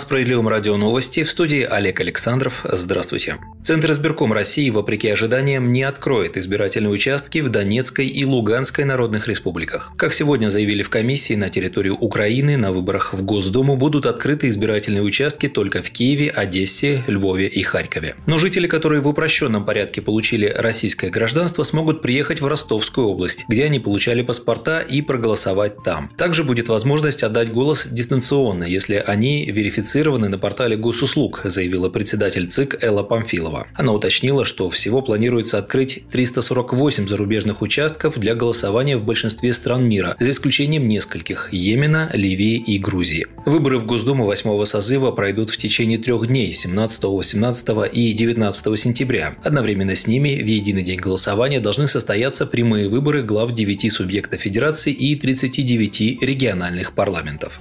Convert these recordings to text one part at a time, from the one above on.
Справедливом радио новости в студии Олег Александров. Здравствуйте. Центр избирком России, вопреки ожиданиям, не откроет избирательные участки в Донецкой и Луганской народных республиках. Как сегодня заявили в комиссии, на территории Украины на выборах в Госдуму будут открыты избирательные участки только в Киеве, Одессе, Львове и Харькове. Но жители, которые в упрощенном порядке получили российское гражданство, смогут приехать в Ростовскую область, где они получали паспорта и проголосовать там. Также будет возможность отдать голос дистанционно, если они верифицированы верифицированы на портале госуслуг, заявила председатель ЦИК Элла Памфилова. Она уточнила, что всего планируется открыть 348 зарубежных участков для голосования в большинстве стран мира, за исключением нескольких – Йемена, Ливии и Грузии. Выборы в Госдуму 8 созыва пройдут в течение трех дней – 17, 18 и 19 сентября. Одновременно с ними в единый день голосования должны состояться прямые выборы глав 9 субъектов Федерации и 39 региональных парламентов.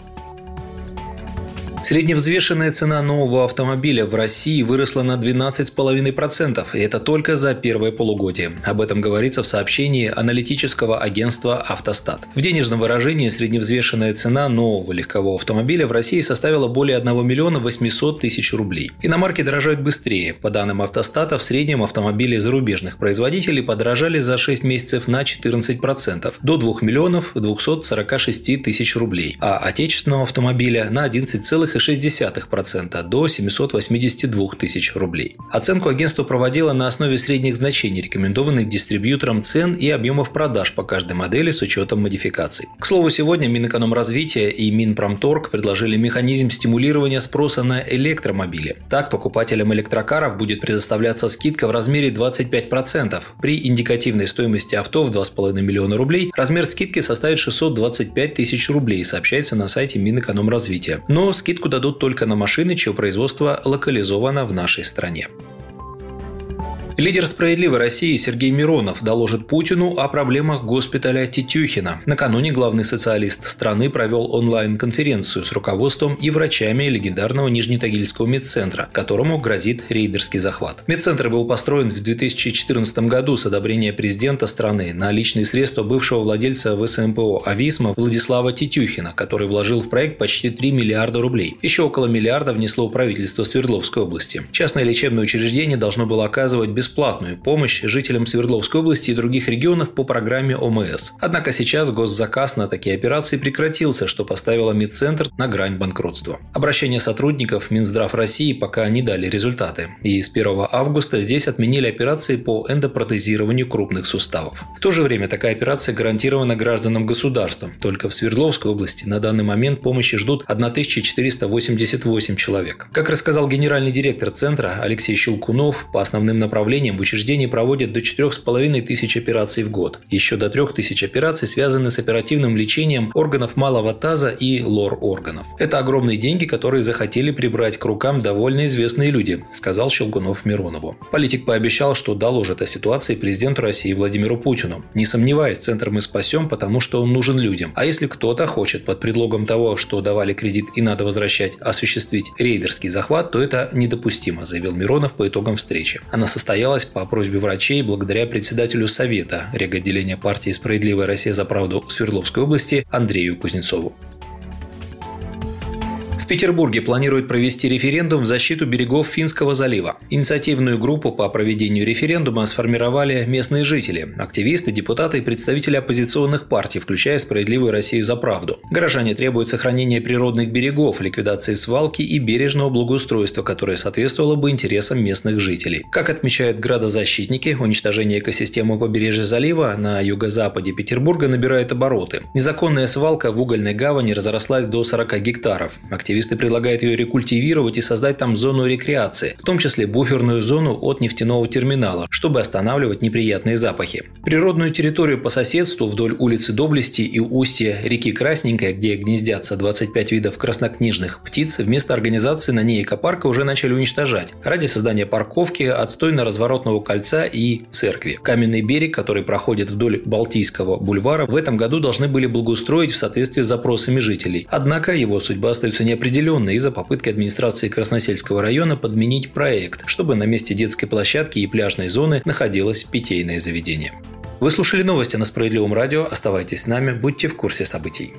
Средневзвешенная цена нового автомобиля в России выросла на 12,5%, и это только за первое полугодие. Об этом говорится в сообщении аналитического агентства «Автостат». В денежном выражении средневзвешенная цена нового легкового автомобиля в России составила более 1 миллиона 800 тысяч рублей. Иномарки дорожают быстрее. По данным «Автостата», в среднем автомобили зарубежных производителей подорожали за 6 месяцев на 14%, до 2 миллионов 246 тысяч рублей, а отечественного автомобиля на 11,5%. 2,6% до 782 тысяч рублей. Оценку агентство проводило на основе средних значений, рекомендованных дистрибьютором цен и объемов продаж по каждой модели с учетом модификаций. К слову, сегодня Минэкономразвитие и Минпромторг предложили механизм стимулирования спроса на электромобили. Так, покупателям электрокаров будет предоставляться скидка в размере 25%. При индикативной стоимости авто в 2,5 миллиона рублей размер скидки составит 625 тысяч рублей, сообщается на сайте Минэкономразвития. Но скидка скидку дадут только на машины, чье производство локализовано в нашей стране. Лидер «Справедливой России» Сергей Миронов доложит Путину о проблемах госпиталя Тетюхина. Накануне главный социалист страны провел онлайн-конференцию с руководством и врачами легендарного Нижнетагильского медцентра, которому грозит рейдерский захват. Медцентр был построен в 2014 году с одобрения президента страны на личные средства бывшего владельца ВСМПО «Ависма» Владислава Тетюхина, который вложил в проект почти 3 миллиарда рублей. Еще около миллиарда внесло правительство Свердловской области. Частное лечебное учреждение должно было оказывать бесплатно бесплатную помощь жителям Свердловской области и других регионов по программе ОМС. Однако сейчас госзаказ на такие операции прекратился, что поставило медцентр на грань банкротства. Обращения сотрудников Минздрав России пока не дали результаты. И с 1 августа здесь отменили операции по эндопротезированию крупных суставов. В то же время такая операция гарантирована гражданам государства. Только в Свердловской области на данный момент помощи ждут 1488 человек. Как рассказал генеральный директор центра Алексей Щелкунов, по основным направлениям населением в учреждении проводят до 4,5 тысяч операций в год. Еще до 3 тысяч операций связаны с оперативным лечением органов малого таза и лор-органов. Это огромные деньги, которые захотели прибрать к рукам довольно известные люди, сказал Щелкунов Миронову. Политик пообещал, что доложит о ситуации президенту России Владимиру Путину. Не сомневаясь, центр мы спасем, потому что он нужен людям. А если кто-то хочет под предлогом того, что давали кредит и надо возвращать, осуществить рейдерский захват, то это недопустимо, заявил Миронов по итогам встречи. Она состоялась состоялась по просьбе врачей благодаря председателю Совета реготделения партии «Справедливая Россия за правду» Свердловской области Андрею Кузнецову. Петербурге планируют провести референдум в защиту берегов Финского залива. Инициативную группу по проведению референдума сформировали местные жители, активисты, депутаты и представители оппозиционных партий, включая «Справедливую Россию за правду». Горожане требуют сохранения природных берегов, ликвидации свалки и бережного благоустройства, которое соответствовало бы интересам местных жителей. Как отмечают градозащитники, уничтожение экосистемы побережья залива на юго-западе Петербурга набирает обороты. Незаконная свалка в угольной гавани разрослась до 40 гектаров. Активисты Активисты предлагают ее рекультивировать и создать там зону рекреации, в том числе буферную зону от нефтяного терминала, чтобы останавливать неприятные запахи. Природную территорию по соседству вдоль улицы Доблести и устья реки Красненькая, где гнездятся 25 видов краснокнижных птиц, вместо организации на ней экопарка уже начали уничтожать ради создания парковки, отстойно-разворотного кольца и церкви. Каменный берег, который проходит вдоль Балтийского бульвара, в этом году должны были благоустроить в соответствии с запросами жителей. Однако его судьба остается неопределенной неопределенно из-за попытки администрации Красносельского района подменить проект, чтобы на месте детской площадки и пляжной зоны находилось питейное заведение. Вы слушали новости на Справедливом радио. Оставайтесь с нами, будьте в курсе событий.